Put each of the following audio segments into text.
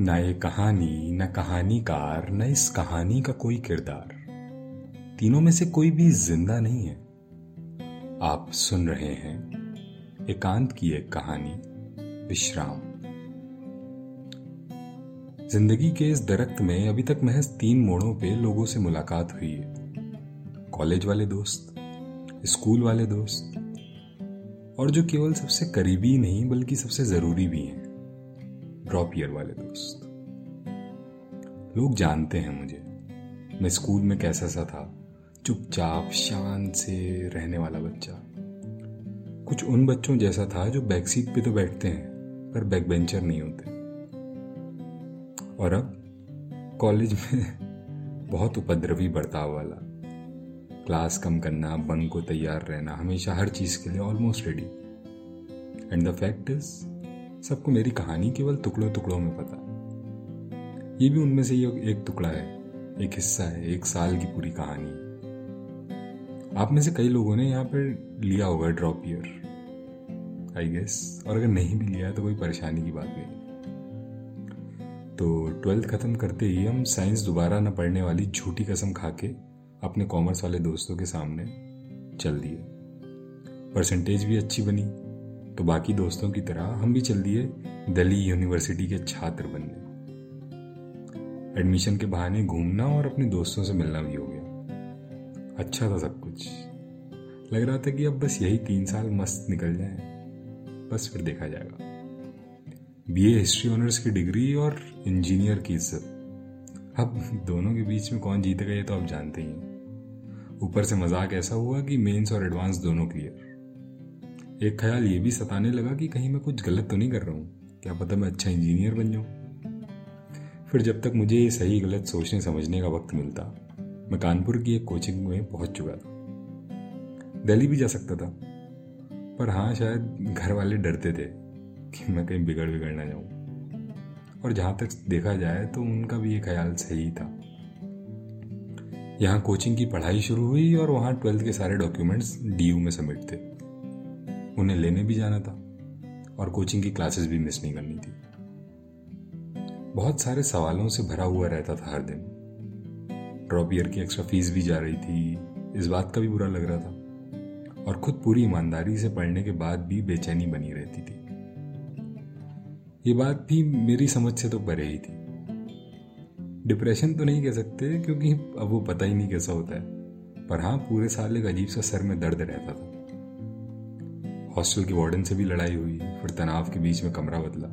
ना ये कहानी, न कहानीकार, न इस कहानी का कोई किरदार। तीनों में से कोई भी ज़िंदा नहीं है। आप सुन रहे हैं एकांत की एक कहानी, विश्राम। ज़िंदगी के इस दरख्त में अभी तक महज तीन मोड़ों पे लोगों से मुलाकात हुई है। कॉलेज वाले दोस्त, स्कूल वाले दोस्त, और जो केवल सबसे करीबी नहीं, बल्कि सबसे ज़रूरी भी हैं। ड्रॉप ईयर वाले दोस्त। लोग जानते हैं मुझे। मैं स्कूल में कैसा सा था, चुपचाप शांत से रहने वाला बच्चा। कुछ उन बच्चों जैसा था जो बैक सीट पे तो बैठते हैं, पर बैक बेंचर नहीं होते। और अब कॉलेज में बहुत उपद्रवी बर्ताव वाला। क्लास कम करना बंक को तैयार रहना, हमेशा हर चीज़ के लिए almost ready and the fact is सबको मेरी कहानी केवल टुकड़ों टुकड़ों में पता ये भी उनमें से ही एक टुकड़ा है, एक हिस्सा है, एक साल की पूरी कहानी। आप में से कई लोगों ने यहाँ पर लिया होगा ड्रॉप ईयर आई गेस और अगर नहीं भी लिया तो कोई परेशानी की बात नहीं। तो ट्वेल्थ खत्म करते ही हम साइंस दोबारा न पढ़ने वाली झूठी कसम खा के अपने कॉमर्स वाले दोस्तों के सामने चल दिए। परसेंटेज भी अच्छी बनी। तो बाकी दोस्तों की तरह हम भी चल दिए दिल्ली यूनिवर्सिटी के छात्र बनने। एडमिशन के बहाने घूमना और अपने दोस्तों से मिलना भी हो गया। अच्छा था सब कुछ। लग रहा था कि अब बस यही तीन साल मस्त निकल जाए। बस फिर देखा जाएगा। बीए हिस्ट्री ऑनर्स की डिग्री और इंजीनियर की इज़्ज़त। अब दोनों के बीच में कौन जीतेगा ये तो आप जानते ही हैं। ऊपर से मज़ाक ऐसा हुआ कि मेंस और एडवांस दोनों क्लियर एक ख्याल ये भी सताने लगा कि कहीं मैं कुछ गलत तो नहीं कर रहा हूँ। क्या पता मैं अच्छा इंजीनियर बन जाऊँ। फिर जब तक मुझे ये सही गलत सोचने समझने का वक्त मिलता, मैं कानपुर की एक कोचिंग में पहुँच चुका था। दिल्ली भी जा सकता था, पर हाँ शायद घर वाले डरते थे कि मैं कहीं बिगड़ बिगड़ ना जाऊँ। और जहाँ तक देखा जाए तो उनका भी ये ख्याल सही था। यहाँ कोचिंग की पढ़ाई शुरू हुई और वहाँ ट्वेल्थ के सारे डॉक्यूमेंट्स DU में सबमिट थे। उन्हें लेने भी जाना था और कोचिंग की क्लासेस भी मिस नहीं करनी थी। बहुत सारे सवालों से भरा हुआ रहता था हर दिन। ड्रॉप ईयर की एक्स्ट्रा फ़ीस भी जा रही थी, इस बात का भी बुरा लग रहा था। और खुद पूरी ईमानदारी से पढ़ने के बाद भी बेचैनी बनी रहती थी। ये बात भी मेरी समझ से तो परे ही थी। डिप्रेशन तो नहीं कह सकते, क्योंकि अब वो पता ही नहीं कैसा होता है। पर हाँ पूरे साल एक अजीब सा सर में दर्द रहता था। हॉस्टल के वार्डन से भी लड़ाई हुई, फिर तनाव के बीच में कमरा बदला।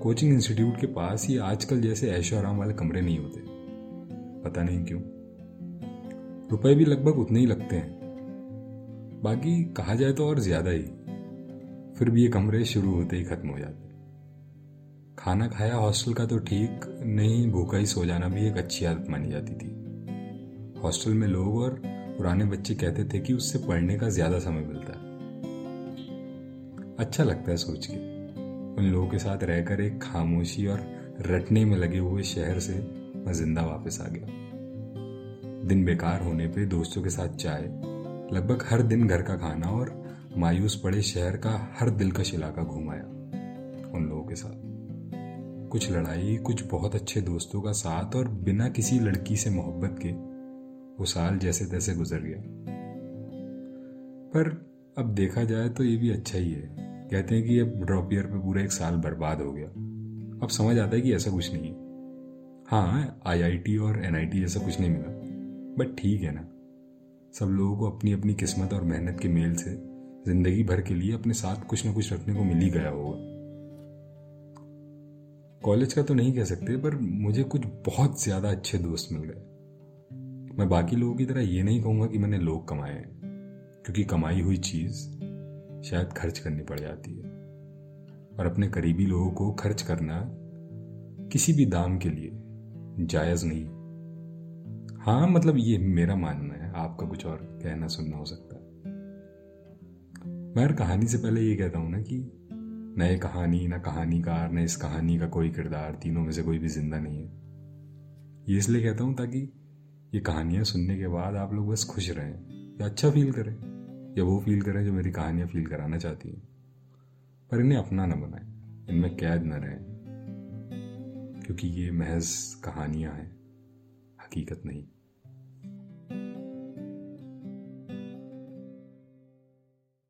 कोचिंग इंस्टीट्यूट के पास ये आजकल जैसे ऐशो आराम वाले कमरे नहीं होते। पता नहीं क्यों। रुपए भी लगभग उतने ही लगते हैं। बाकी कहा जाए तो और ज़्यादा ही। फिर भी ये कमरे शुरू होते ही खत्म हो जाते। खाना खाया हॉस्टल का तो ठीक, नहीं भूखा ही सो जाना भी एक अच्छी आदत मानी जाती थी। हॉस्टल में लोग और पुराने बच्चे कहते थे कि उससे पढ़ने का ज़्यादा समय मिलता। है अच्छा लगता है सोच के। उन लोगों के साथ रहकर एक खामोशी और रटने में लगे हुए शहर से मैं ज़िंदा वापस आ गया। दिन बेकार होने पे दोस्तों के साथ चाय, लगभग हर दिन घर का खाना और मायूस पड़े शहर का हर दिलकश इलाका घुमाया उन लोगों के साथ। कुछ लड़ाई, कुछ बहुत अच्छे दोस्तों का साथ और बिना किसी लड़की से मोहब्बत के वो साल जैसे तैसे गुजर गया। पर अब देखा जाए तो ये भी अच्छा ही है। कहते हैं कि अब ड्रॉप ईयर पे पूरा एक साल बर्बाद हो गया। अब समझ आता है कि ऐसा कुछ नहीं है। हाँ आईआईटी और एनआईटी जैसा कुछ नहीं मिला। बट ठीक है ना। सब लोगों को अपनी अपनी किस्मत और मेहनत के मेल से ज़िंदगी भर के लिए अपने साथ कुछ ना कुछ रखने को मिल ही गया होगा। कॉलेज का तो नहीं कह सकते, पर मुझे कुछ बहुत ज़्यादा अच्छे दोस्त मिल गए। मैं बाकी लोगों की तरह ये नहीं कहूँगा कि मैंने लोग कमाए हैं। क्योंकि कमाई हुई चीज़ शायद खर्च करनी पड़ जाती है। और अपने करीबी लोगों को खर्च करना किसी भी दाम के लिए जायज़ नहीं। हाँ मतलब ये मेरा मानना है, आपका कुछ और कहना सुनना हो सकता है। मैं हर कहानी से पहले ये कहता हूँ ना कि न कहानी, न कहानीकार, न इस कहानी का कोई किरदार, तीनों में से कोई भी ज़िंदा नहीं है। ये इसलिए कहता हूँ ताकि ये कहानियाँ सुनने के बाद आप लोग बस खुश रहें, या अच्छा फील करें। या वो फील करें जो मेरी कहानियाँ फील कराना चाहती हैं। पर इन्हें अपना ना बनाएँ, इनमें कैद न रहें। क्योंकि ये महज कहानियाँ हैं, हकीकत नहीं।